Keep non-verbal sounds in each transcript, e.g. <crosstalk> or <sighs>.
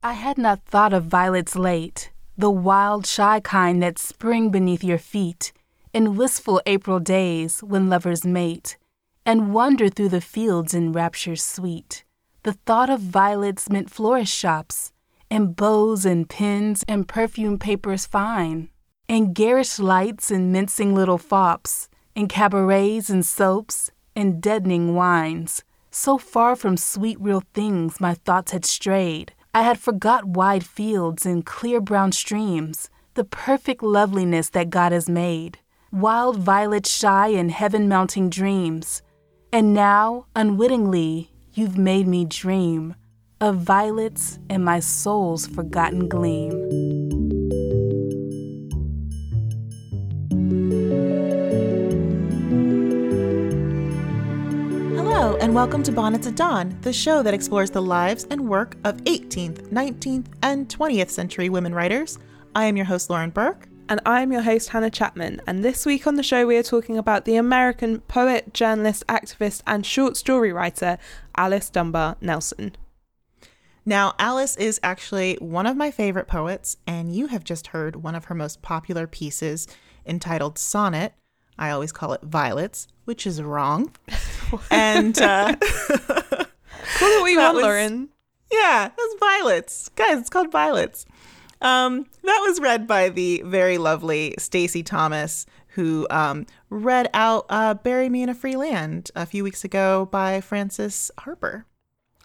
I had not thought of violets late, the wild, shy kind that spring beneath your feet, in wistful April days when lovers mate, and wander through the fields in raptures sweet. The thought of violets meant florist shops, and bows and pins and perfume papers fine, and garish lights and mincing little fops, and cabarets and soaps and deadening wines. So far from sweet real things my thoughts had strayed I had forgot wide fields and clear brown streams, the perfect loveliness that God has made, wild violets shy in heaven mounting dreams. And now, unwittingly, you've made me dream of violets and my soul's forgotten gleam. And welcome to Bonnets at Dawn, the show that explores the lives and work of 18th, 19th, and 20th century women writers. I am your host, Lauren Burke. And I am your host, Hannah Chapman. And this week on the show, we are talking about the American poet, journalist, activist, and short story writer, Alice Dunbar Nelson. Now, Alice is actually one of my favorite poets, and you have just heard one of her most popular pieces entitled Sonnet. I always call it Violets, which is wrong. <laughs> and uh, it what you <laughs> want, Lauren. Yeah, that's Violets, guys. It's called Violets. Um, that was read by the very lovely Stacy Thomas, who um, read out uh, "Bury Me in a Free Land" a few weeks ago by Frances Harper.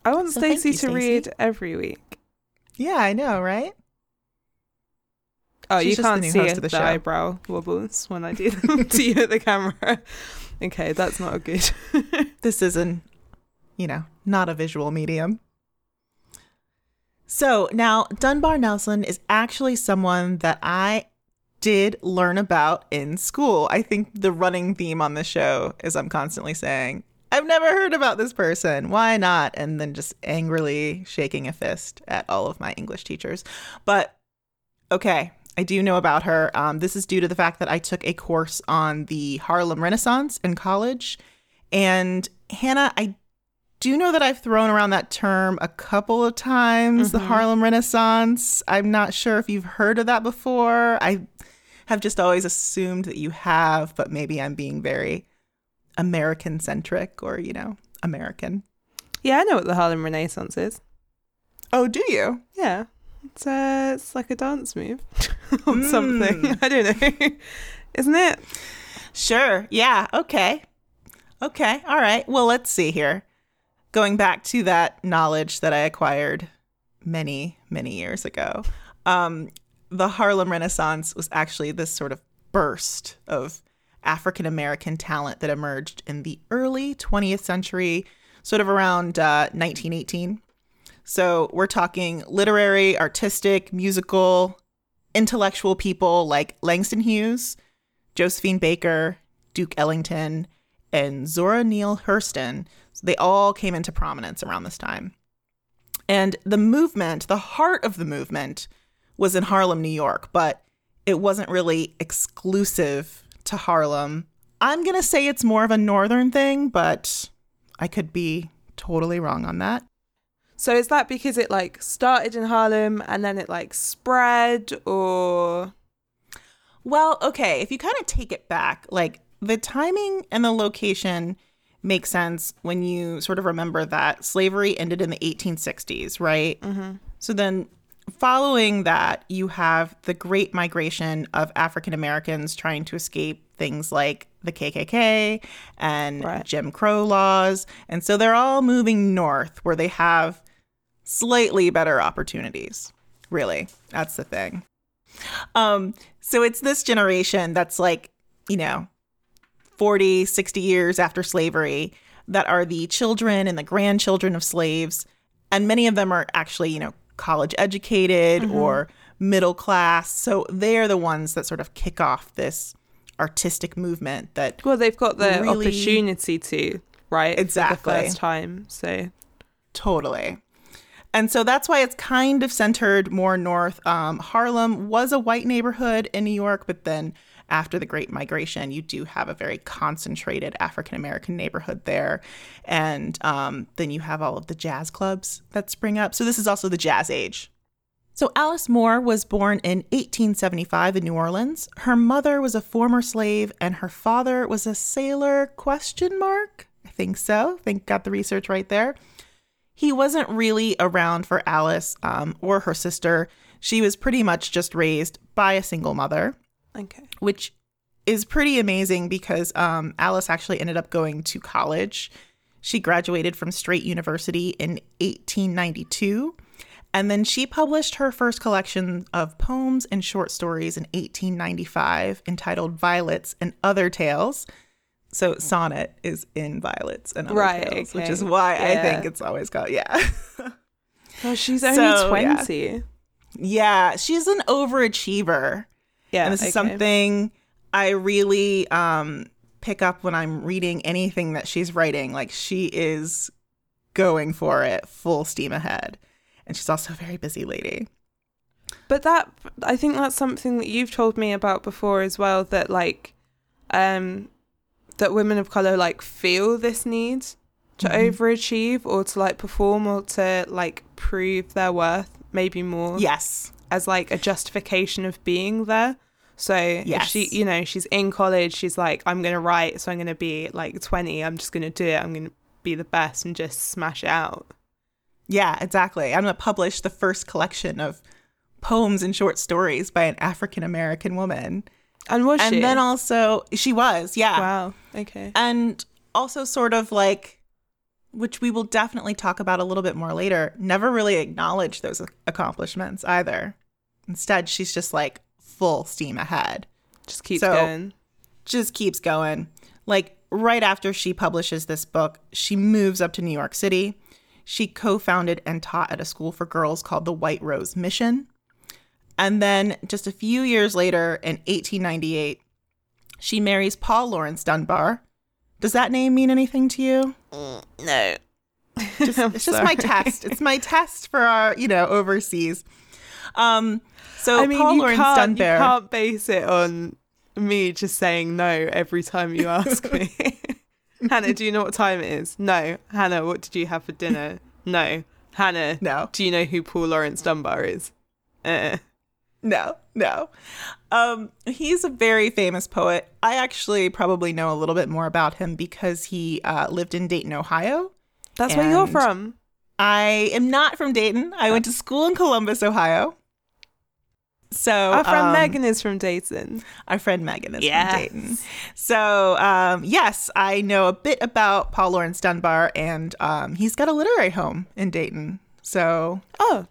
I want so Stacy to Stacey. read every week. Yeah, I know, right? Oh, She's you can't see it, the, the eyebrow wobbles when I do them <laughs> to you at the camera. Okay, that's not a good. <laughs> this isn't, you know, not a visual medium. So now Dunbar Nelson is actually someone that I did learn about in school. I think the running theme on the show is I'm constantly saying, I've never heard about this person. Why not? And then just angrily shaking a fist at all of my English teachers. But okay, I do know about her. Um, this is due to the fact that I took a course on the Harlem Renaissance in college. And Hannah, I do know that I've thrown around that term a couple of times, mm-hmm. the Harlem Renaissance. I'm not sure if you've heard of that before. I have just always assumed that you have, but maybe I'm being very American centric or, you know, American. Yeah, I know what the Harlem Renaissance is. Oh, do you? Yeah. It's uh, it's like a dance move <laughs> or mm. something. <laughs> I don't know. <laughs> Isn't it? Sure. Yeah. Okay. Okay. All right. Well, let's see here. Going back to that knowledge that I acquired many, many years ago, um, the Harlem Renaissance was actually this sort of burst of African American talent that emerged in the early 20th century, sort of around uh, 1918. So we're talking literary, artistic, musical, intellectual people like Langston Hughes, Josephine Baker, Duke Ellington, and Zora Neale Hurston. So they all came into prominence around this time. And the movement, the heart of the movement, was in Harlem, New York, but it wasn't really exclusive to Harlem. I'm going to say it's more of a northern thing, but I could be totally wrong on that. So is that because it like started in Harlem and then it like spread or Well, okay, if you kind of take it back, like the timing and the location makes sense when you sort of remember that slavery ended in the 1860s, right? Mm-hmm. So then following that, you have the great migration of African Americans trying to escape things like the KKK and right. Jim Crow laws. And so they're all moving north where they have slightly better opportunities. Really, that's the thing. Um, so it's this generation that's like, you know, 40, 60 years after slavery that are the children and the grandchildren of slaves. And many of them are actually, you know, college educated mm-hmm. or middle class. So they're the ones that sort of kick off this artistic movement that well they've got the really... opportunity to right exactly the first time so totally and so that's why it's kind of centered more north. Um, Harlem was a white neighborhood in New York, but then after the Great Migration, you do have a very concentrated African American neighborhood there. And um, then you have all of the jazz clubs that spring up. So this is also the jazz age So Alice Moore was born in 1875 in New Orleans. Her mother was a former slave and her father was a sailor question mark? I think so. I think got the research right there. He wasn't really around for Alice um, or her sister. She was pretty much just raised by a single mother, Okay. which is pretty amazing because um, Alice actually ended up going to college. She graduated from Straight University in 1892. And then she published her first collection of poems and short stories in 1895 entitled Violets and Other Tales. So sonnet is in Violets and Other Right, Tales, which is why I think it's always called, yeah. <laughs> Oh, she's only So, yeah. 20. yeah, she's an overachiever. Yeah. and this okay. is something I really um, pick up when I'm reading anything that she's writing. Like she is going for it full steam ahead. And she's also a very busy lady. But that I think that's something that you've told me about before as well that like um that women of color like feel this need to Mhm. overachieve or to like perform or to like prove their worth maybe more Yes. as like a justification of being there. So if Yes. she you know she's in college she's like I'm going to write so I'm going to be like 20 I'm just going to do it I'm going to be the best and just smash it out. Yeah, exactly. I'm going to publish the first collection of poems and short stories by an African American woman. And was and she? And then also, she was, yeah. wow. Okay. and also sort of like which we will definitely talk about a little bit more later never really acknowledge those accomplishments either instead she's just like full steam ahead Just keep so- going. just keeps going like right after she publishes this book she moves up to new york city she co-founded and taught at a school for girls called the white rose mission and then just a few years later in 1898 she marries paul laurence dunbar does that name mean anything to you No. just, it's <laughs> just my test. It's my test for our, you know, overseas. Um, so I mean, Paul you Lawrence can't, you can't base it on me just saying no every time you ask me. <laughs> Hannah, do you know what time it is? No. Hannah, what did you have for dinner? No. Hannah, No, do you know who Paul Laurence Dunbar is? Uh, no, no. Um, he's a very famous poet. I actually probably know a little bit more about him because he uh, lived in Dayton, Ohio. that's where you're from. I am not from Dayton. I went to school in Columbus, Ohio. So Our friend um, Megan is from Dayton. Our friend Megan is Yes. from Dayton. So, um, yes, I know a bit about Paul Laurence Dunbar, and um, he's got a literary home in Dayton. So, Oh,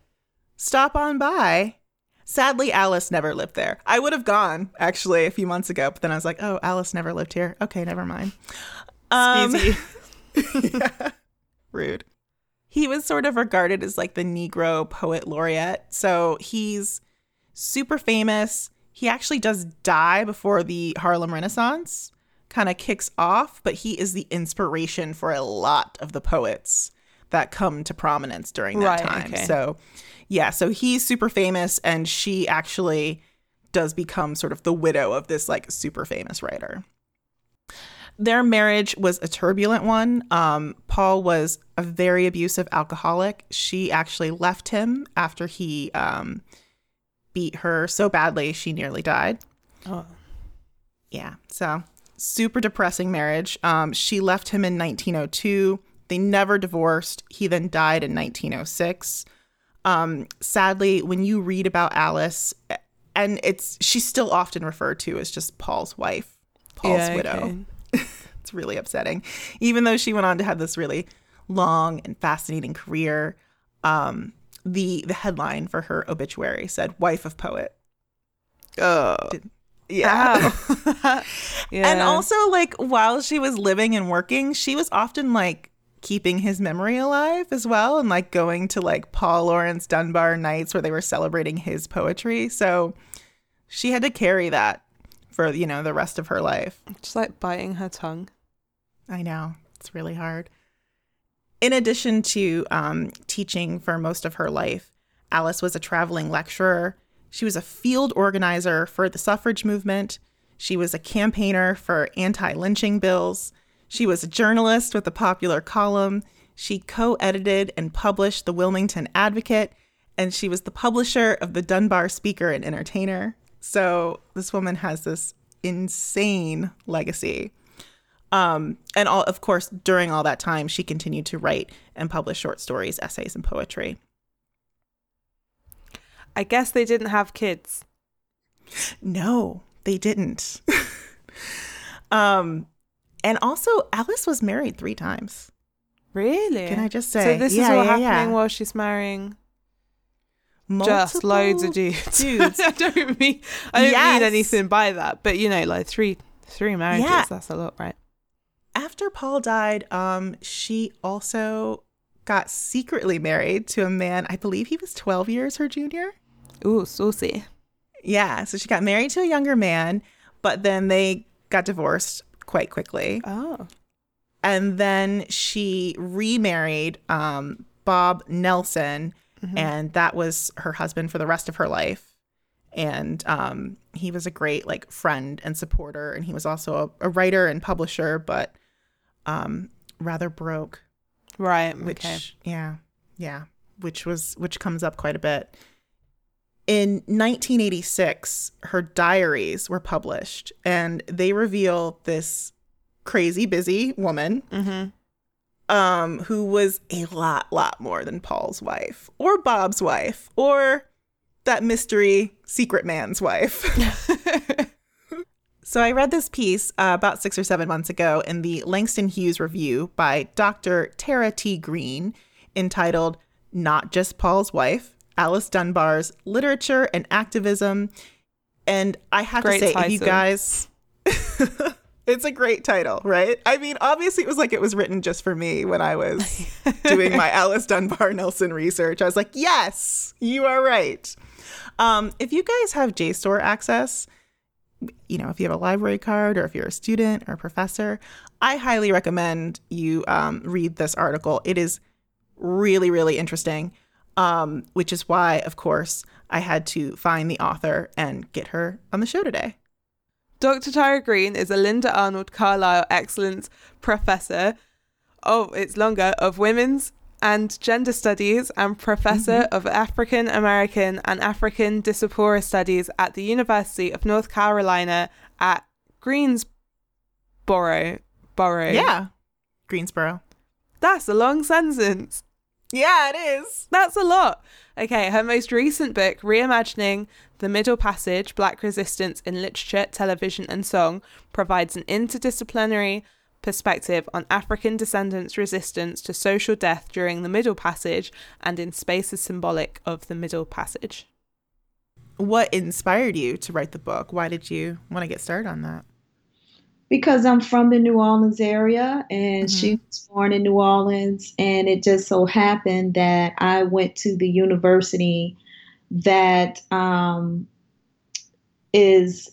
stop on by. Sadly, Alice never lived there. I would have gone actually a few months ago, but then I was like, oh, Alice never lived here. Okay, never mind. Um, yeah. <laughs> <laughs> Rude. He was sort of regarded as like the Negro poet laureate. So he's super famous. He actually does die before the Harlem Renaissance kind of kicks off, but he is the inspiration for a lot of the poets that come to prominence during that Right, time. okay. So, yeah, so he's super famous, and she actually does become sort of the widow of this like super famous writer their marriage was a turbulent one. Um, Paul was a very abusive alcoholic. She actually left him after he um, beat her so badly she nearly died. Oh. Yeah, so super depressing marriage. Um, she left him in 1902. They never divorced. He then died in 1906. Um, sadly, when you read about Alice, and it's she's still often referred to as just Paul's wife, Paul's Yeah, widow. okay. <laughs> It's really upsetting. Even though she went on to have this really long and fascinating career, um, the the headline for her obituary said "wife of poet." Oh. Yeah. <laughs> <laughs> Yeah. And also, like, while she was living and working, she was often like keeping his memory alive as well and like going to like Paul Laurence Dunbar nights where they were celebrating his poetry. So she had to carry that for, you know, the rest of her life. just like biting her tongue. I know. It's really hard. In addition to um, teaching for most of her life, Alice was a traveling lecturer. She was a field organizer for the suffrage movement. She was a campaigner for anti lynching bills. She was a journalist with a popular column. She co edited and published the Wilmington Advocate. and she was the publisher of the Dunbar Speaker and Entertainer. So this woman has this insane legacy. Um, and all, of course, during all that time, she continued to write and publish short stories, essays, and poetry. I guess they didn't have kids. No, they didn't. <laughs> um, and also, Alice was married three times. Really? Can I just say? So this Yeah, is all yeah, happening yeah. while she's marrying just loads of dudes. <laughs> dudes. I don't mean I don't Yes. mean anything by that, but you know, like three three marriages. Yeah. That's a lot, right? After Paul died, um, she also got secretly married to a man. I believe he was twelve years her junior. Ooh, saucy. Yeah, so she got married to a younger man, but then they got divorced quite quickly. Oh, and then she remarried um, Bob Nelson, Mm-hmm. and that was her husband for the rest of her life. And um, he was a great like friend and supporter, and he was also a, a writer and publisher, but um, rather broke. right. Which okay. yeah, yeah, which was which comes up quite a bit. In 1986, her diaries were published, and they reveal this crazy busy woman Mm-hmm. um, who was a lot, lot more than Paul's wife or Bob's wife or that mystery secret man's wife. <laughs> so I read this piece uh, about six or seven months ago in the Langston Hughes Review by Dr. Tara T. Green entitled Not Just Paul's Wife Alice Dunbar's Literature and Activism. And I have Great to say, if you guys. <laughs> It's a great title, right? I mean, obviously, it was like it was written just for me when I was <laughs> doing my Alice Dunbar Nelson research. I was like, yes, you are right. Um, if you guys have JSTOR access, you know, if you have a library card or if you're a student or a professor, I highly recommend you um, read this article. It is really, really interesting, um, which is why, of course, I had to find the author and get her on the show today. Dr. Tara Green is a Linda Arnold Carlisle Excellence Professor. Oh, it's longer of Women's and Gender Studies and Professor of African American and African Diaspora Studies at the University of North Carolina at Greensboro. Borough. Yeah. Greensboro. That's a long sentence. Yeah, it is. That's a lot. Okay, her most recent book, Reimagining the Middle Passage Black Resistance in Literature, Television, and Song, provides an interdisciplinary perspective on African descendants' resistance to social death during the Middle Passage and in spaces symbolic of the Middle Passage. What inspired you to write the book? Why did you want to get started on that? Because I'm from the New Orleans area and she was born in New Orleans. And it just so happened that I went to the university that um, is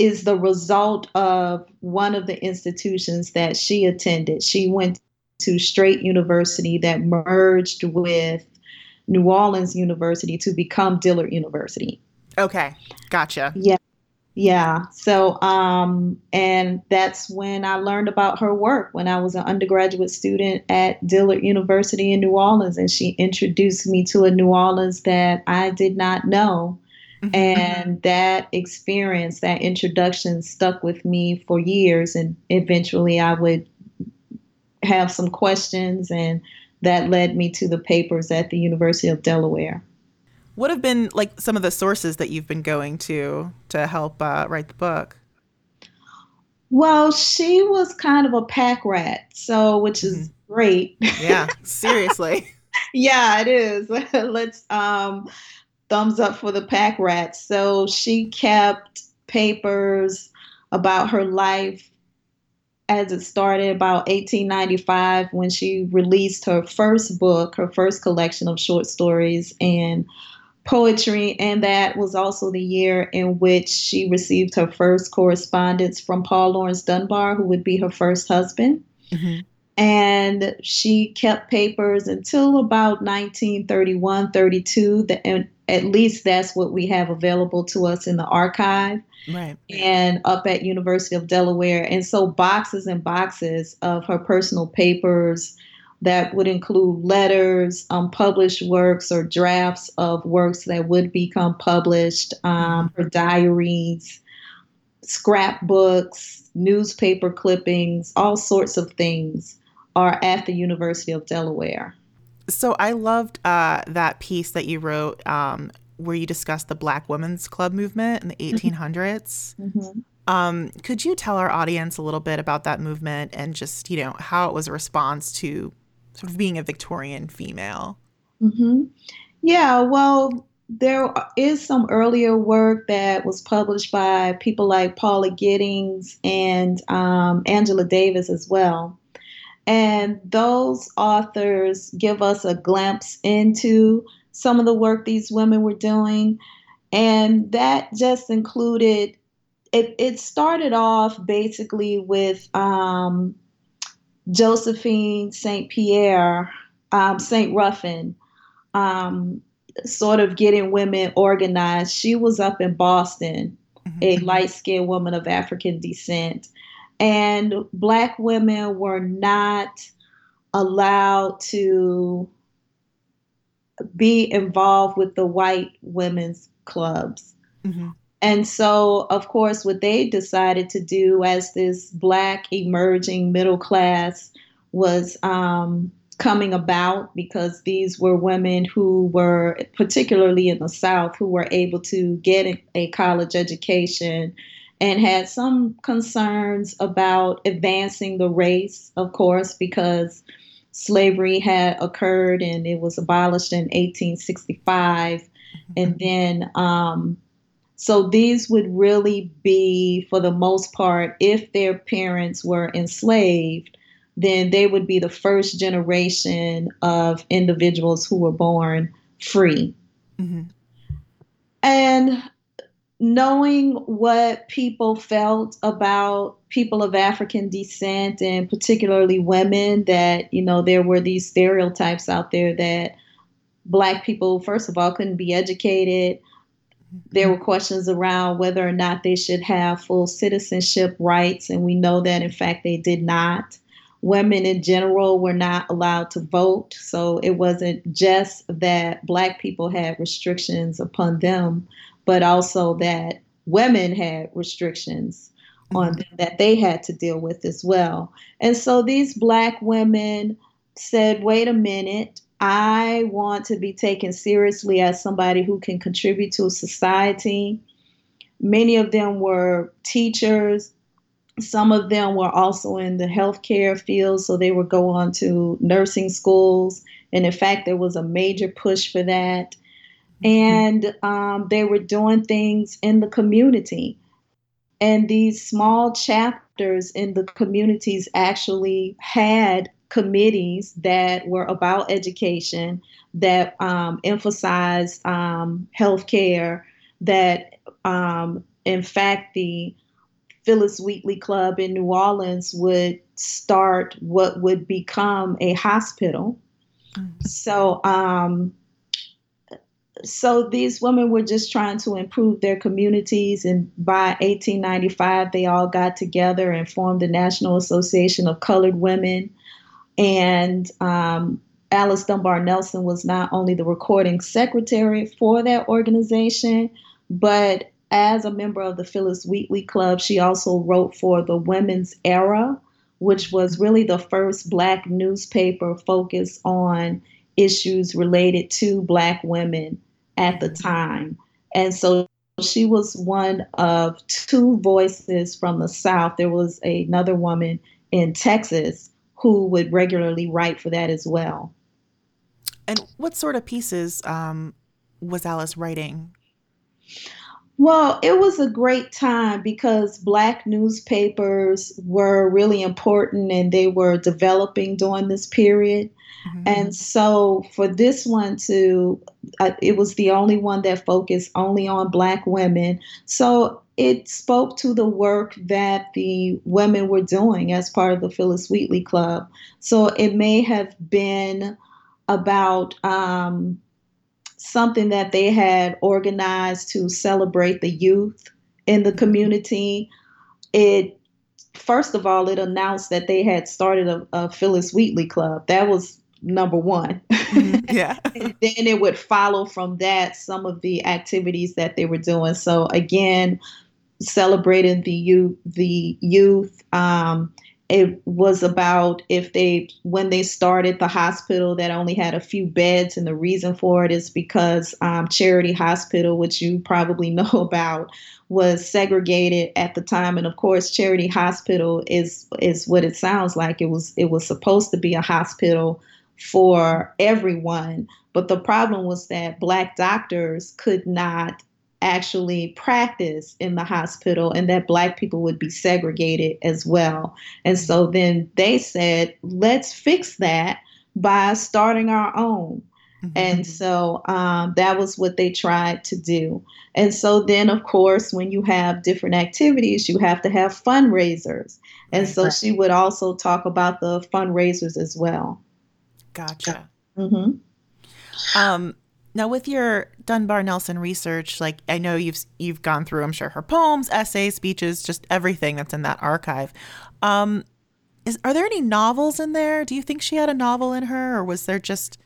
is the result of one of the institutions that she attended. She went to Straight University that merged with New Orleans University to become Dillard University. Okay, gotcha. Yeah. Yeah. So, um, and that's when I learned about her work when I was an undergraduate student at Dillard University in New Orleans. And she introduced me to a New Orleans that I did not know. And that experience, that introduction stuck with me for years. And eventually I would have some questions, and that led me to the papers at the University of Delaware. What have been like some of the sources that you've been going to to help uh, write the book? Well, she was kind of a pack rat, so which is great. Yeah, <laughs> seriously. yeah, it is. <laughs> Let's um thumbs up for the pack rat. So she kept papers about her life as it started about 1895 when she released her first book, her first collection of short stories and poetry. And that was also the year in which she received her first correspondence from Paul Laurence Dunbar, who would be her first husband. Mm-hmm. And she kept papers until about 1931, 32. The, and at least that's what we have available to us in the archive Right. and up at University of Delaware. And so boxes and boxes of her personal papers that would include letters, unpublished works, or drafts of works that would become published, um, her diaries, scrapbooks, newspaper clippings, all sorts of things are at the University of Delaware. So I loved uh, that piece that you wrote um, where you discussed the Black Women's Club movement in the 1800s. Mm-hmm. Um, could you tell our audience a little bit about that movement and just, you know, how it was a response to sort of being a Victorian female? Mm-hmm. Yeah, well, there is some earlier work that was published by people like Paula Giddings and um, Angela Davis as well. And those authors give us a glimpse into some of the work these women were doing. And that just included, it, it started off basically with um, Josephine St. Pierre, um, St. Ruffin, um, sort of getting women organized. She was up in Boston, mm-hmm. a light skinned woman of African descent. And Black women were not allowed to be involved with the white women's clubs. Mm-hmm. And so, of course, what they decided to do as this black emerging middle class was um, coming about because these were women who were, particularly in the South, who were able to get a college education and had some concerns about advancing the race, of course, because slavery had occurred and it was abolished in 1865. Mm-hmm. And then, um, so these would really be, for the most part, if their parents were enslaved, then they would be the first generation of individuals who were born free. Mm-hmm. And knowing what people felt about people of African descent and particularly women, that, you know, there were these stereotypes out there that black people, first of all, couldn't be educated. There were questions around whether or not they should have full citizenship rights, and we know that in fact they did not. Women in general were not allowed to vote, so it wasn't just that black people had restrictions upon them, but also that women had restrictions on mm-hmm. them that they had to deal with as well. And so these black women said, wait a minute, I want to be taken seriously as somebody who can contribute to society. Many of them were teachers. Some of them were also in the healthcare field, so they would go on to nursing schools. And in fact, there was a major push for that. Mm-hmm. and um, they were doing things in the community. And these small chapters in the communities actually had committees that were about education, that um, emphasized um, healthcare, that um, in fact the Phyllis Wheatley Club in New Orleans would start what would become a hospital. Mm-hmm. So um, so these women were just trying to improve their communities and by 1895 they all got together and formed the national association of colored women and um, alice dunbar nelson was not only the recording secretary for that organization but as a member of the Phyllis wheatley club she also wrote for the women's era which was really the first black newspaper focused on issues related to black women at the time. And so she was one of two voices from the South. There was another woman in Texas who would regularly write for that as well. And what sort of pieces um, was Alice writing? Well, it was a great time because black newspapers were really important and they were developing during this period. Mm-hmm. And so for this one to, uh, it was the only one that focused only on black women. So it spoke to the work that the women were doing as part of the Phyllis Wheatley Club. So it may have been about um, something that they had organized to celebrate the youth in the community. It first of all, it announced that they had started a, a Phillis Wheatley Club. That was number one. Mm-hmm. <laughs> Yeah. then it would follow from that some of the activities that they were doing. So again, celebrating the youth, the youth. Um, it was about if they when they started the hospital that only had a few beds and the reason for it is because um, charity hospital which you probably <laughs> know about was segregated at the time and of course charity hospital is is what it sounds like it was it was supposed to be a hospital for everyone but the problem was that black doctors could not actually practice in the hospital and that black people would be segregated as well. And so then they said, let's fix that by starting our own. Mm-hmm. And so um, that was what they tried to do. And so then, of course, when you have different activities, you have to have fundraisers. And so she would also talk about the fundraisers as well. Gotcha. Mm-hmm. Um, now, with your Dunbar Nelson research, like I know you've you've gone through, I'm sure her poems, essays, speeches, just everything that's in that archive. Um, is are there any novels in there? Do you think she had a novel in her, or was there just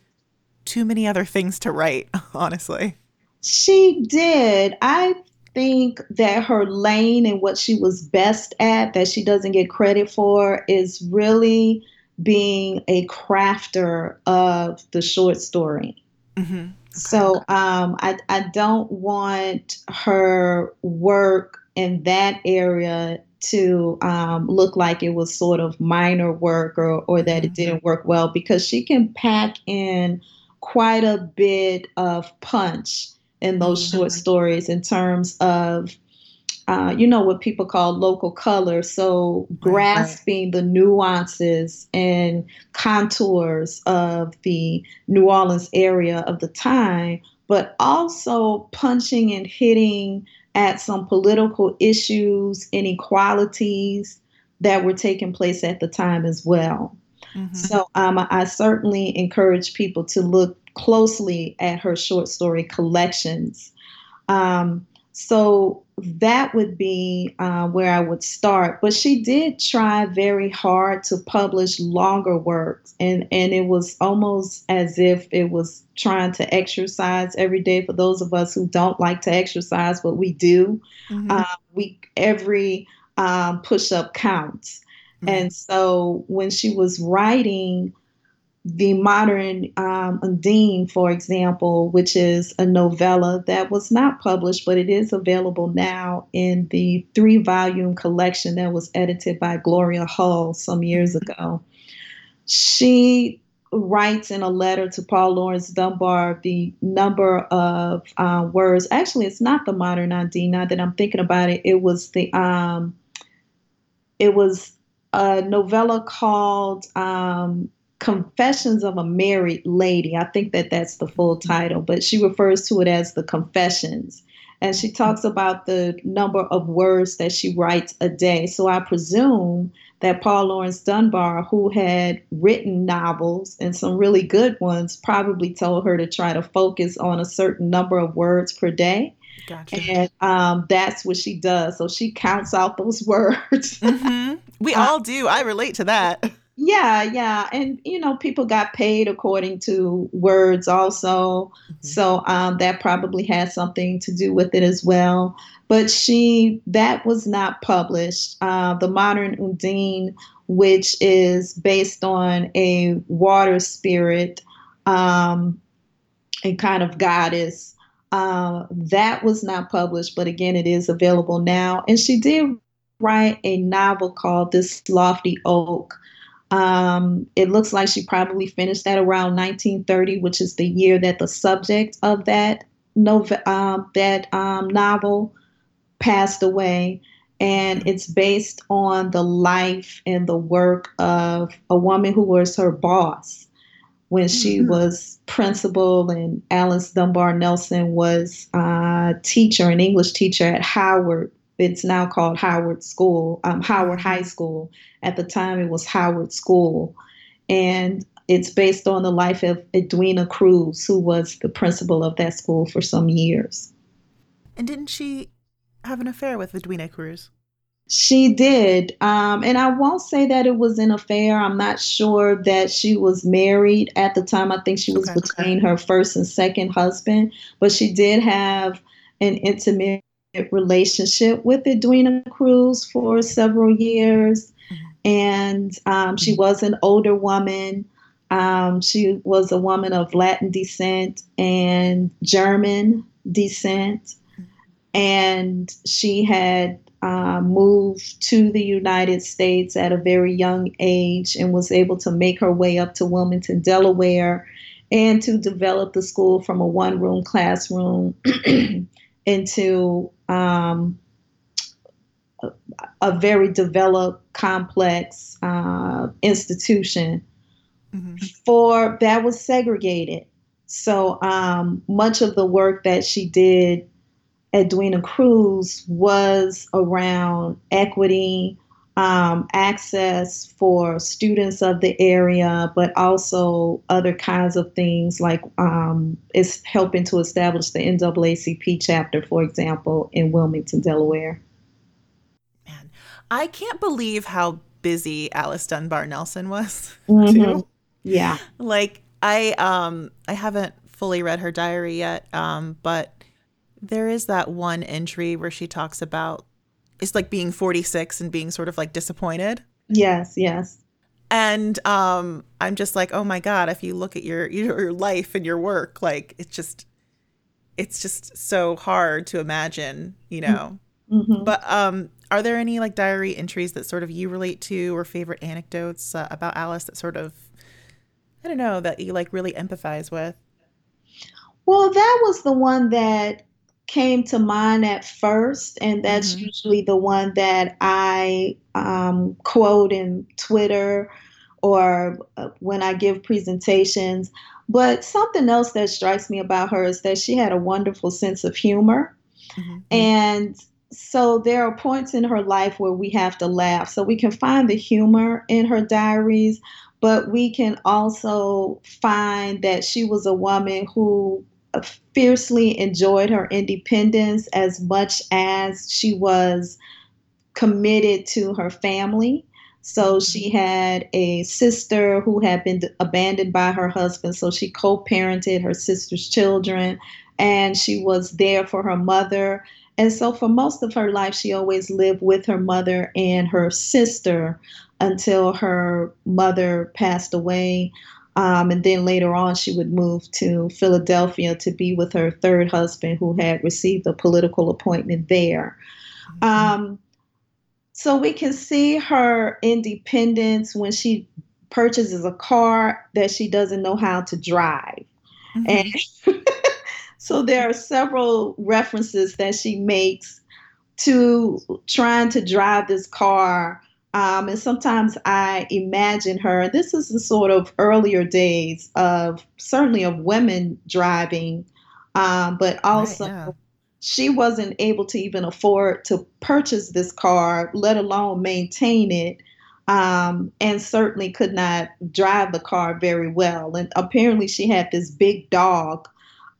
too many other things to write? <laughs> Honestly, she did. I think that her lane and what she was best at, that she doesn't get credit for, is really being a crafter of the short story. Mm-hmm. So um, I, I don't want her work in that area to um, look like it was sort of minor work or, or that it mm-hmm. didn't work well because she can pack in quite a bit of punch in those mm-hmm. short stories in terms of uh, you know what people call local color. So grasping the nuances and contours of the new orleans area of the time but also punching and hitting at some political issues inequalities that were taking place at the time as well. Mm-hmm. so um, i certainly encourage people to look closely at her short story collections. Um, so that would be uh, where I would start. But she did try very hard to publish longer works, and and it was almost as if it was trying to exercise every day. For those of us who don't like to exercise, but we do, mm-hmm. uh, we every um, push up counts. Mm-hmm. And so when she was writing the modern um, Undine, for example, which is a novella that was not published, but it is available now in the three volume collection that was edited by Gloria Hull some years mm-hmm. ago. She writes in a letter to Paul Laurence Dunbar the number of uh, words. Actually, it's not the modern Undine. Now that I'm thinking about it, it was the um, it was a novella called um, Confessions of a Married Lady. I think that that's the full title, but she refers to it as the Confessions. And she talks about the number of words that she writes a day. So I presume that Paul Laurence Dunbar, who had written novels and some really good ones, probably told her to try to focus on a certain number of words per day. Gotcha. And um, that's what she does. So she counts out those <laughs> words. mm-hmm. We uh, all do. I relate to that. Yeah, yeah. And, you know, people got paid according to words also. Mm-hmm. So um, that probably had something to do with it as well. But she, that was not published. Uh, the Modern Undine, which is based on a water spirit um, and kind of goddess, uh, that was not published. But again, it is available now. And she did write a novel called This Lofty Oak um, it looks like she probably finished that around 1930, which is the year that the subject of that novel, um, that um, novel passed away. And it's based on the life and the work of a woman who was her boss when she mm-hmm. was principal, and Alice Dunbar Nelson was a teacher, an English teacher at Howard it's now called Howard School, um, Howard High School. At the time, it was Howard School. And it's based on the life of Edwina Kruse, who was the principal of that school for some years. And didn't she have an affair with Edwina Kruse? She did. Um, and I won't say that it was an affair. I'm not sure that she was married at the time. I think she was Okay. between her first and second husband, but she did have an intimate relationship with Edwina Kruse for several years. And um, she was an older woman. Um, she was a woman of Latin descent and German descent. And she had uh, moved to the United States at a very young age and was able to make her way up to Wilmington, Delaware, and to develop the school from a one room classroom <clears throat> into um, a, a very developed, complex uh, institution Mhm. for that was segregated. So um, much of the work that she did, Edwina Kruse, was around equity, um, access for students of the area, but also other kinds of things like um, it's helping to establish the NAACP chapter, for example, in Wilmington, Delaware. Man, I can't believe how busy Alice Dunbar Nelson was. <laughs> Mhm. Too. Yeah. Like I um I haven't fully read her diary yet, um, but there is that one entry where she talks about it's like being 46 and being sort of like disappointed. Yes. Yes. And um I'm just like, "Oh my god, if you look at your <laughs> your life and your work, like it's just it's just so hard to imagine, you know. hmm But um are there any like diary entries that sort of you relate to or favorite anecdotes uh, about Alice that sort of I don't know that you like really empathize with? Well, that was the one that came to mind at first, and that's Mhm. usually the one that I um, quote in Twitter or uh, when I give presentations. But something else that strikes me about her is that she had a wonderful sense of humor. Mhm. And so there are points in her life where we have to laugh. So we can find the humor in her diaries, but we can also find that she was a woman who fiercely enjoyed her independence as much as she was committed to her family. So she mm-hmm. had a sister who had been abandoned by her husband. So she co parented her sister's children and she was there for her mother. And so for most of her life, she always lived with her mother and her sister until her mother passed away. Um, and then later on, she would move to Philadelphia to be with her third husband, who had received a political appointment there. Um, so we can see her independence when she purchases a car that she doesn't know how to drive. Mhm. And <laughs> so there are several references that she makes to trying to drive this car. Um, and sometimes I imagine her, this is the sort of earlier days of certainly of women driving, um, but Right, also yeah. she wasn't able to even afford to purchase this car, let alone maintain it, um, and certainly could not drive the car very well. And apparently, she had this big dog.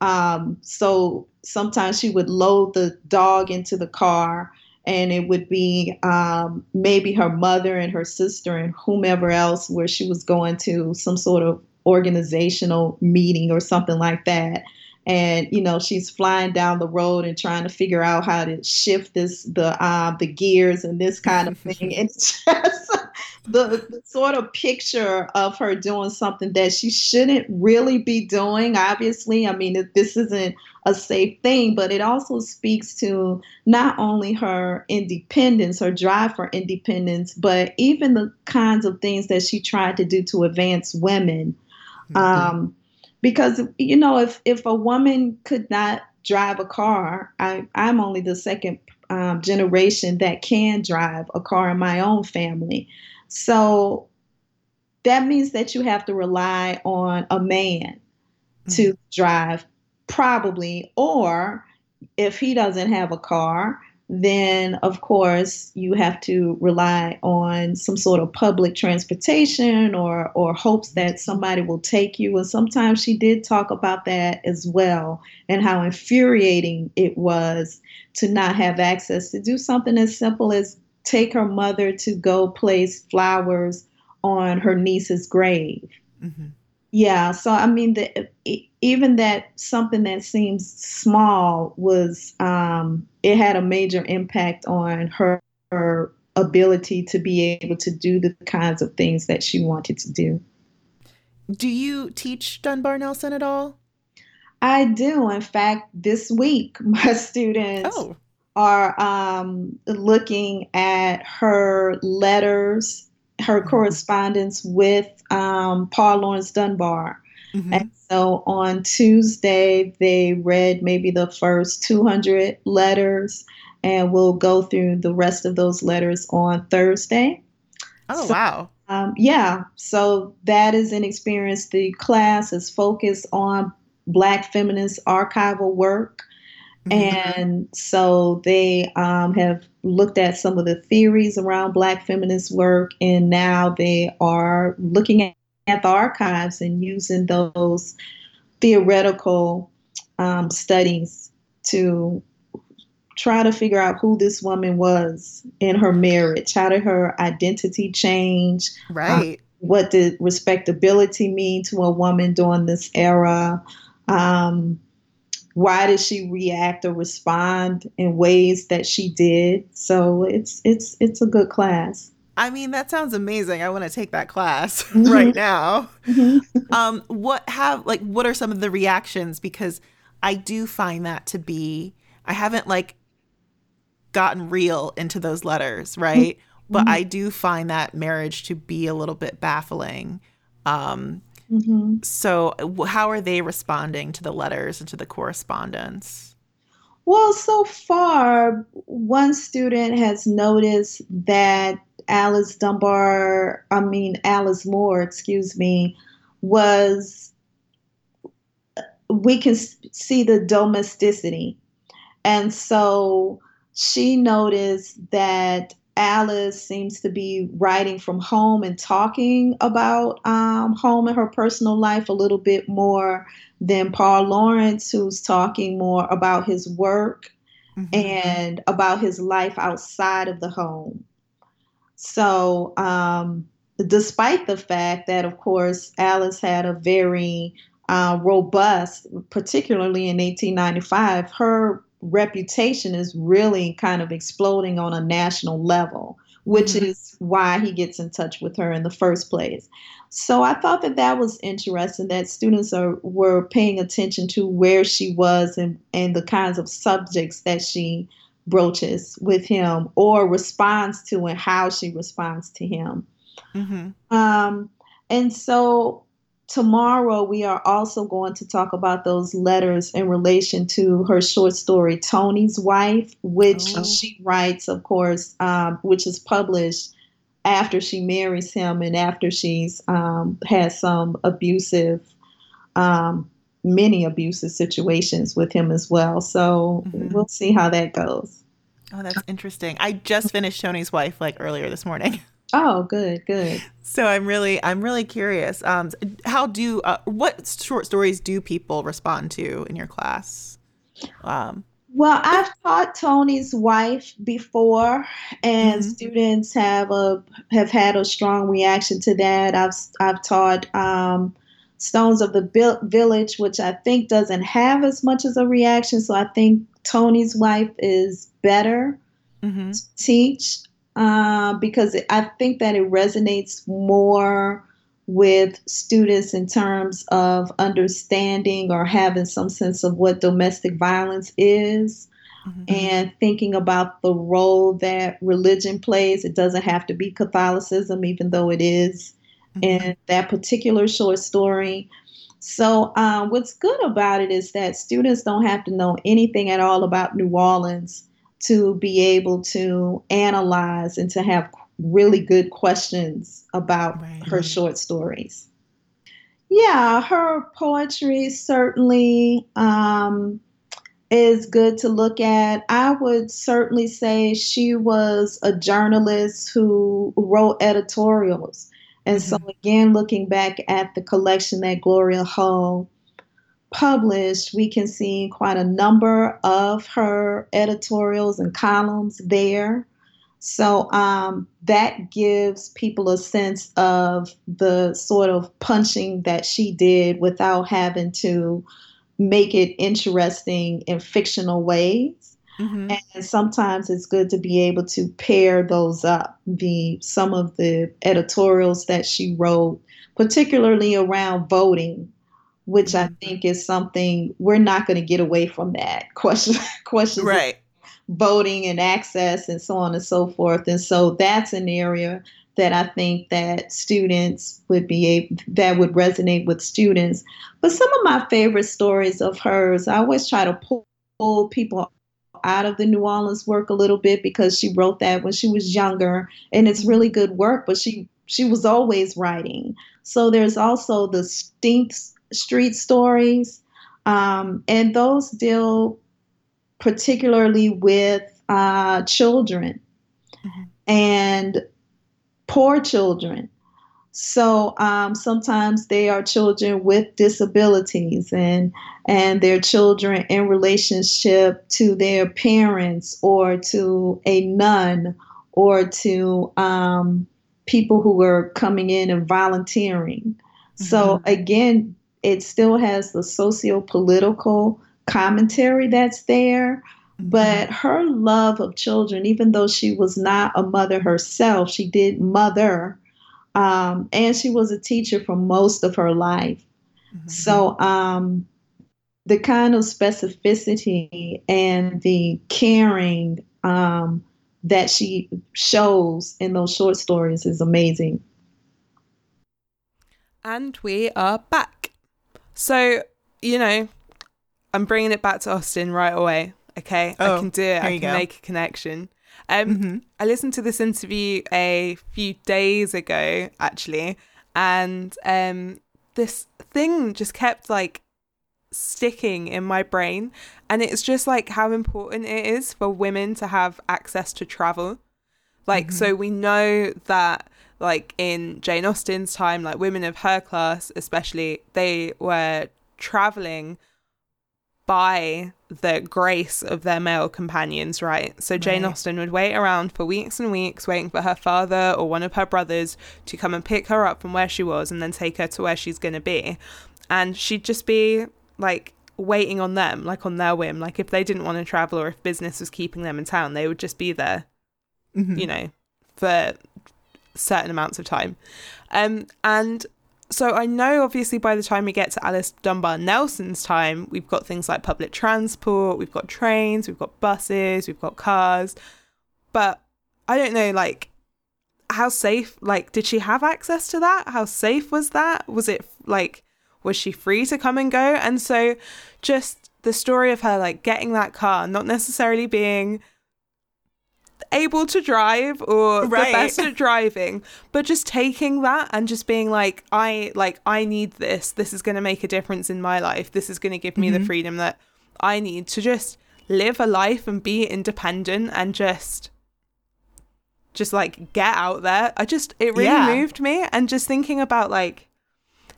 Um, so sometimes she would load the dog into the car, and it would be um, maybe her mother and her sister and whomever else, where she was going to some sort of organizational meeting or something like that. And you know she's flying down the road and trying to figure out how to shift this the uh, the gears and this kind of <laughs> thing. And <laughs> it's just the, the sort of picture of her doing something that she shouldn't really be doing obviously. I mean this isn't a safe thing but it also speaks to not only her independence her drive for independence but even the kinds of things that she tried to do to advance women. Um, because you know if if a woman could not drive a car I, i'm only the second um, generation that can drive a car in my own family so that means that you have to rely on a man mm-hmm. to drive probably or if he doesn't have a car then of course you have to rely on some sort of public transportation or or hopes that mm-hmm. somebody will take you. And sometimes she did talk about that as well and how infuriating it was to not have access to do something as simple as take her mother to go place flowers on her niece's grave. Mm-hmm. Yeah, so I mean, the, even that something that seems small was um, it had a major impact on her, her ability to be able to do the kinds of things that she wanted to do. Do you teach Dunbar Nelson at all? I do. In fact, this week <laughs> my students oh. Are um, looking at her letters, her mm-hmm. correspondence with um, Paul Laurence Dunbar. Mm-hmm. And so on Tuesday, they read maybe the first 200 letters, and we'll go through the rest of those letters on Thursday. Oh, so, wow. Um, yeah, so that is an experience. The class is focused on Black feminist archival work. Mm-hmm. And so they um, have looked at some of the theories around Black feminist work, and now they are looking at, at the archives and using those theoretical um, studies to try to figure out who this woman was in her marriage. How did her identity change? Right. what did respectability mean to a woman during this era? Um, why did she react or respond in ways that she did? So it's it's it's a good class. I mean, that sounds amazing. I want to take that class <laughs> mm-hmm. right now. Mm-hmm. <laughs> Um, what have like what are some of the reactions? Because I do find that to be I haven't like gotten real into those letters, right? Mm-hmm. But I do find that marriage to be a little bit baffling. Um, Mm-hmm. So, how are they responding to the letters and to the correspondence? Well, so far, one student has noticed that Alice Dunbar, I mean, Alice Moore, excuse me, was, we can see the domesticity. And so she noticed that Alice seems to be writing from home and talking about um, home and her personal life a little bit more than Paul Laurence, who's talking more about his work mm-hmm. and about his life outside of the home. So, um, despite the fact that, of course, Alice had a very uh, robust, particularly in 1895, her reputation is really kind of exploding on a national level, which mm-hmm. is why he gets in touch with her in the first place. So I thought that that was interesting that students are were paying attention to where she was and, and the kinds of subjects that she broaches with him or responds to and how she responds to him. Mm-hmm. Um, and so tomorrow we are also going to talk about those letters in relation to her short story tony's wife which oh. she writes of course um, which is published after she marries him and after she's um, had some abusive um, many abusive situations with him as well so mm-hmm. we'll see how that goes oh that's interesting i just finished tony's wife like earlier this morning <laughs> Oh, good, good. So I'm really, I'm really curious. Um, how do uh, what short stories do people respond to in your class? Um, well, I've taught Tony's wife before, and mm-hmm. students have a have had a strong reaction to that. I've I've taught um, Stones of the Village, which I think doesn't have as much as a reaction. So I think Tony's wife is better mm-hmm. to teach. Uh, because I think that it resonates more with students in terms of understanding or having some sense of what domestic violence is mm-hmm. and thinking about the role that religion plays. It doesn't have to be Catholicism, even though it is mm-hmm. in that particular short story. So, um, what's good about it is that students don't have to know anything at all about New Orleans to be able to analyze and to have really good questions about right. her short stories. Yeah, her poetry certainly um, is good to look at. I would certainly say she was a journalist who wrote editorials. And mm-hmm. so, again, looking back at the collection that Gloria Hull published, we can see quite a number of her editorials and columns there. So um, that gives people a sense of the sort of punching that she did without having to make it interesting in fictional ways. Mm-hmm. And sometimes it's good to be able to pair those up. The some of the editorials that she wrote, particularly around voting, which I mm-hmm. think is something we're not going to get away from that <laughs> question questions right voting and access and so on and so forth. And so that's an area that I think that students would be able that would resonate with students. But some of my favorite stories of hers, I always try to pull, pull people out of the New Orleans work a little bit because she wrote that when she was younger and it's really good work, but she she was always writing. So there's also the Steenth Street stories. Um, and those deal particularly with uh, children mm-hmm. and poor children. So um, sometimes they are children with disabilities and and their children in relationship to their parents or to a nun or to um, people who are coming in and volunteering. Mm-hmm. So again, it still has the socio-political commentary that's there. But mm-hmm. her love of children, even though she was not a mother herself, she did mother. Um, and she was a teacher for most of her life. Mm-hmm. So um, the kind of specificity and the caring um, that she shows in those short stories is amazing. And we are back. So, you know, I'm bringing it back to Austin right away. Okay, oh, I can do it. I can go. make a connection. Um, mm-hmm. I listened to this interview a few days ago, actually, and um, this thing just kept like sticking in my brain, and it's just like how important it is for women to have access to travel. Like, mm-hmm. so we know that like in Jane Austen's time, like women of her class, especially, they were traveling by the grace of their male companions, right? So Jane right. Austen would wait around for weeks and weeks, waiting for her father or one of her brothers to come and pick her up from where she was and then take her to where she's going to be. And she'd just be like waiting on them, like on their whim. Like if they didn't want to travel or if business was keeping them in town, they would just be there, mm-hmm. you know, for certain amounts of time. Um, and so I know obviously by the time we get to Alice Dunbar Nelson's time, we've got things like public transport, we've got trains, we've got buses, we've got cars. But I don't know like how safe like did she have access to that? How safe was that? Was it like was she free to come and go? And so just the story of her like getting that car, not necessarily being able to drive or right. the best at driving, but just taking that and just being like, I like I need this. This is going to make a difference in my life. This is going to give me mm-hmm. the freedom that I need to just live a life and be independent and just just like get out there. I just it really yeah. moved me and just thinking about like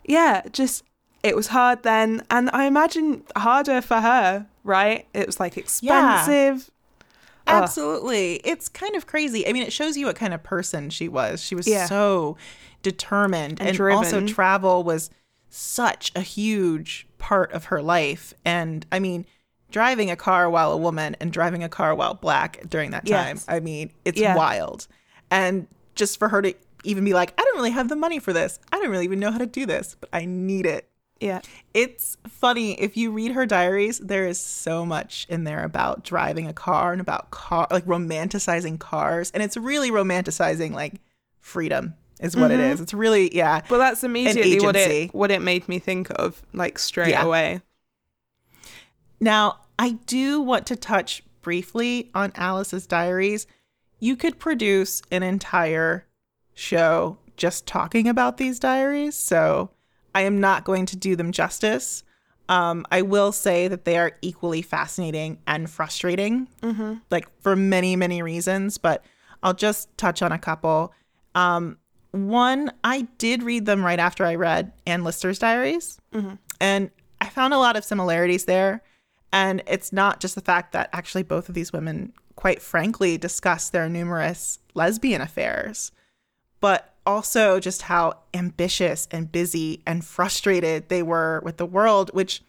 yeah, just it was hard then and I imagine harder for her, right? It was like expensive. Absolutely. It's kind of crazy. I mean, it shows you what kind of person she was. She was yeah. so determined and, and also travel was such a huge part of her life. And I mean, driving a car while a woman and driving a car while black during that time, yes. I mean, it's yeah. wild. And just for her to even be like, I don't really have the money for this. I don't really even know how to do this, but I need it. Yeah. It's funny. If you read her diaries, there is so much in there about driving a car and about car, like romanticizing cars. And it's really romanticizing like freedom is what mm-hmm. it is. It's really, yeah. Well, that's immediately what it, what it made me think of, like straight yeah. away. Now, I do want to touch briefly on Alice's diaries. You could produce an entire show just talking about these diaries. So, I am not going to do them justice. Um, I will say that they are equally fascinating and frustrating, mm-hmm. like for many, many reasons, but I'll just touch on a couple. Um, one, I did read them right after I read Anne Lister's diaries, mm-hmm. and I found a lot of similarities there. And it's not just the fact that actually both of these women, quite frankly, discuss their numerous lesbian affairs, but also just how ambitious and busy and frustrated they were with the world, which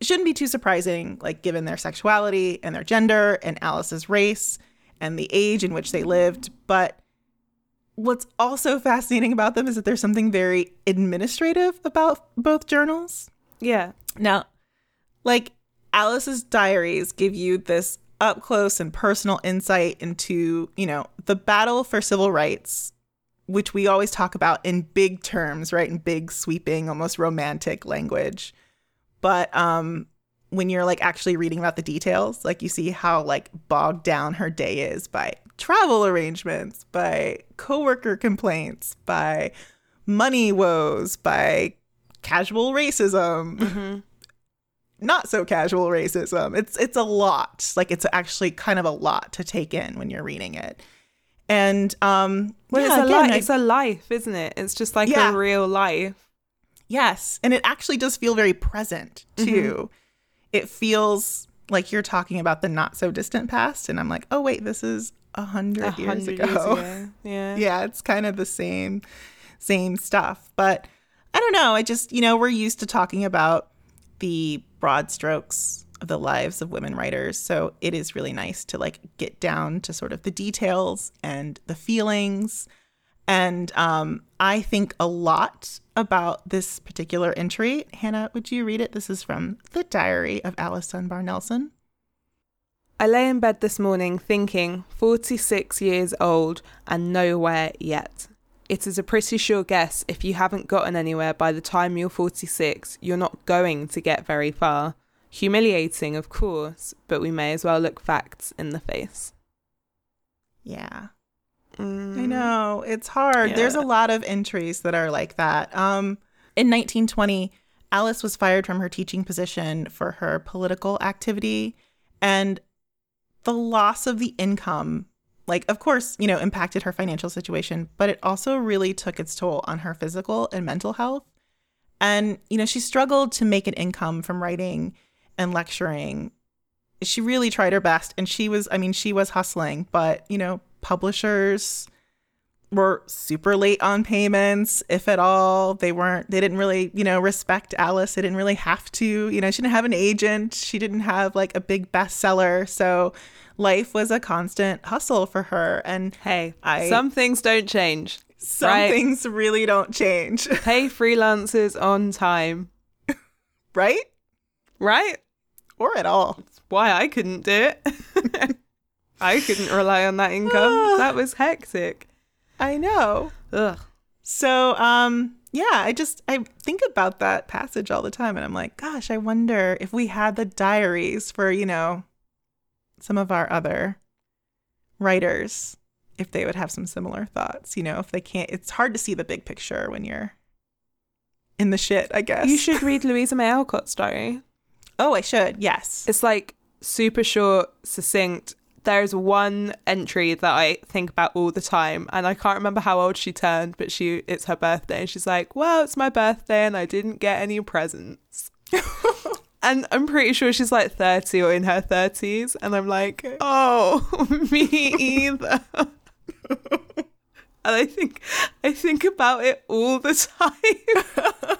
shouldn't be too surprising, like given their sexuality and their gender and Alice's race and the age in which they lived. But what's also fascinating about them is that there's something very administrative about both journals. Yeah. Now, like Alice's diaries give you this up close and personal insight into, you know, the battle for civil rights, which we always talk about in big terms, right? In big, sweeping, almost romantic language. But um when you're like actually reading about the details, like you see how like bogged down her day is by travel arrangements, by coworker complaints, by money woes, by casual racism. Mm-hmm. Not so casual racism. It's it's a lot. Like it's actually kind of a lot to take in when you're reading it. And um Well, yeah, it's a again, li- I- it's a life, isn't it? It's just like Yeah. a real life. Yes, and it actually does feel very present too. It feels like you're talking about the not so distant past, and I'm like, oh wait, this is a hundred years ago. years ago. Yeah. <laughs> yeah, it's kind of the same, same stuff. But I don't know. I just you know we're used to talking about the broad strokes the lives of women writers, so it is really nice to like get down to sort of the details and the feelings. And um, I think a lot about this particular entry. Hannah, would you read it? This is from the Diary of Alice Dunbar Nelson. I lay in bed this morning thinking, 46 years old and nowhere yet. It is a pretty sure guess if you haven't gotten anywhere by the time you're 46, you're not going to get very far. Humiliating, of course, but we may as well look facts in the face. Yeah. Mm. I know it's hard. There's a lot of entries that are like that. Um, in 1920, Alice was fired from her teaching position for her political activity, and the loss of the income, like, of course, you know, impacted her financial situation, but it also really took its toll on her physical and mental health. And you know, she struggled to make an income from writing and lecturing. She really tried her best, and she was, I mean, she was hustling, but you know, publishers were super late on payments, if at all. They weren't, they didn't really, you know, respect Alice. They didn't really have to. You know, she didn't have an agent. She didn't have like a big bestseller. So life was a constant hustle for her. And Hey, I- some things don't change. some Right. things really don't change, Pay <laughs> freelancers on time, right? Right? Or at all. Why I couldn't do it. <laughs> I couldn't rely on that income. <sighs> that was hectic. I know. Ugh. So, um, yeah, I just I think about that passage all the time and I'm like, gosh, I wonder if we had the diaries for, you know, some of our other writers, if they would have some similar thoughts, you know, if they can't it's hard to see the big picture when you're in the shit, I guess. You should read Louisa May Alcott's diary. Oh, I should. Yes. It's like super short, succinct. There's one entry that I think about all the time, and I can't remember how old she turned, but she it's her birthday, and she's like, "Well, it's my birthday, and I didn't get any presents." <laughs> and I'm pretty sure she's like 30 or in her 30s, and I'm like, "Oh, <laughs> me either." <laughs> and I think I think about it all the time.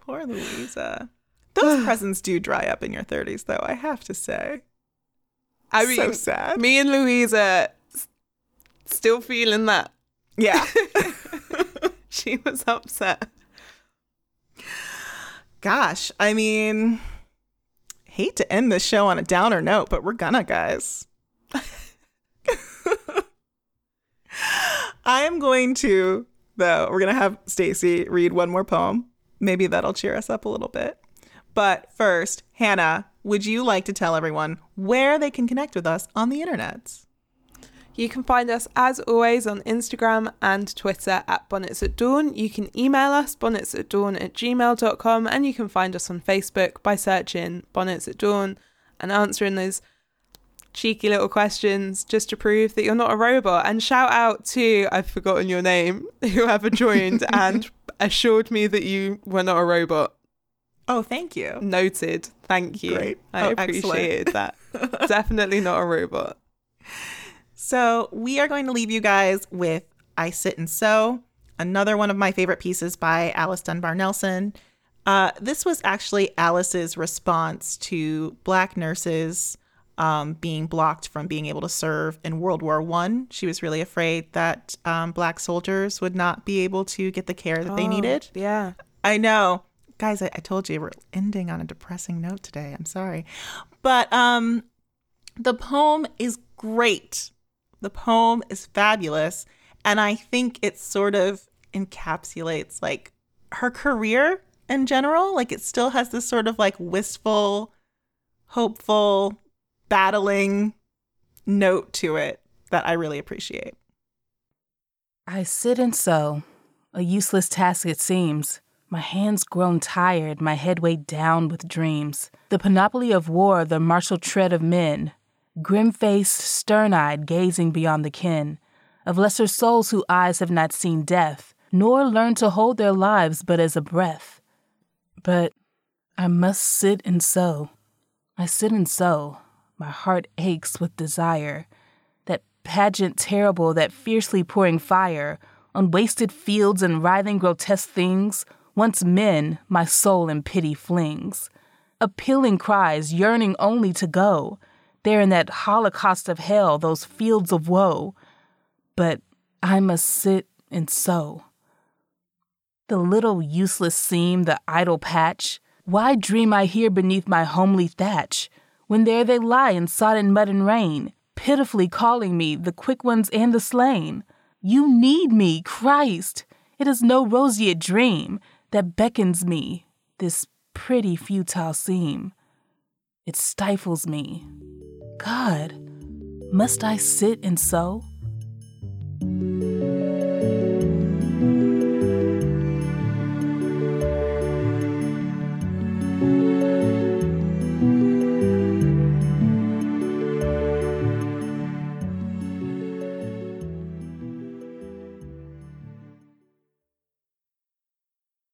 Poor Louisa. Those <sighs> presents do dry up in your 30s though, I have to say. I so mean, sad. me and Louisa still feeling that. Yeah. <laughs> <laughs> She was upset. Gosh, I mean, hate to end this show on a downer note, but we're gonna, guys. <laughs> I am going to, though, we're gonna have Stacy read one more poem. Maybe that'll cheer us up a little bit. But first, Hannah, would you like to tell everyone where they can connect with us on the internet? You can find us as always on Instagram and Twitter at Bonnets at Dawn. You can email us bonnets at dawn at gmail.com and you can find us on Facebook by searching Bonnets at Dawn and answering those cheeky little questions just to prove that you're not a robot. And shout out to, I've forgotten your name, <laughs> whoever joined <laughs> and assured me that you were not a robot. Oh, thank you. Noted. Thank you. Great. I Oh, appreciated that. <laughs> Definitely not a robot. So we are going to leave you guys with I Sit and Sew, another one of my favorite pieces by Alice Dunbar Nelson. Uh, this was actually Alice's response to black nurses um, being blocked from being able to serve in World War One. She was really afraid that um, black soldiers would not be able to get the care that they Oh, needed. Yeah. I know. Guys, I, I told you we're ending on a depressing note today. I'm sorry. But um the poem is great. The poem is fabulous. And I think it sort of encapsulates like her career in general. Like it still has this sort of like wistful, hopeful, battling note to it that I really appreciate. I sit and sew, a useless task it seems. My hands grown tired, my head weighed down with dreams. The panoply of war, the martial tread of men, grim faced, stern eyed, gazing beyond the ken, of lesser souls whose eyes have not seen death, nor learned to hold their lives but as a breath. But I must sit and sew. I sit and sew. My heart aches with desire that pageant terrible, that fiercely pouring fire on wasted fields and writhing grotesque things, once men, my soul in pity flings. Appealing cries, yearning only to go, there in that holocaust of hell, those fields of woe. But I must sit and sew. The little useless seam, the idle patch, why dream I here beneath my homely thatch, when there they lie in sodden mud and rain, pitifully calling me, the quick ones and the slain? You need me, Christ! It is no roseate dream that beckons me, this pretty futile seam. It stifles me. God, must I sit and sew?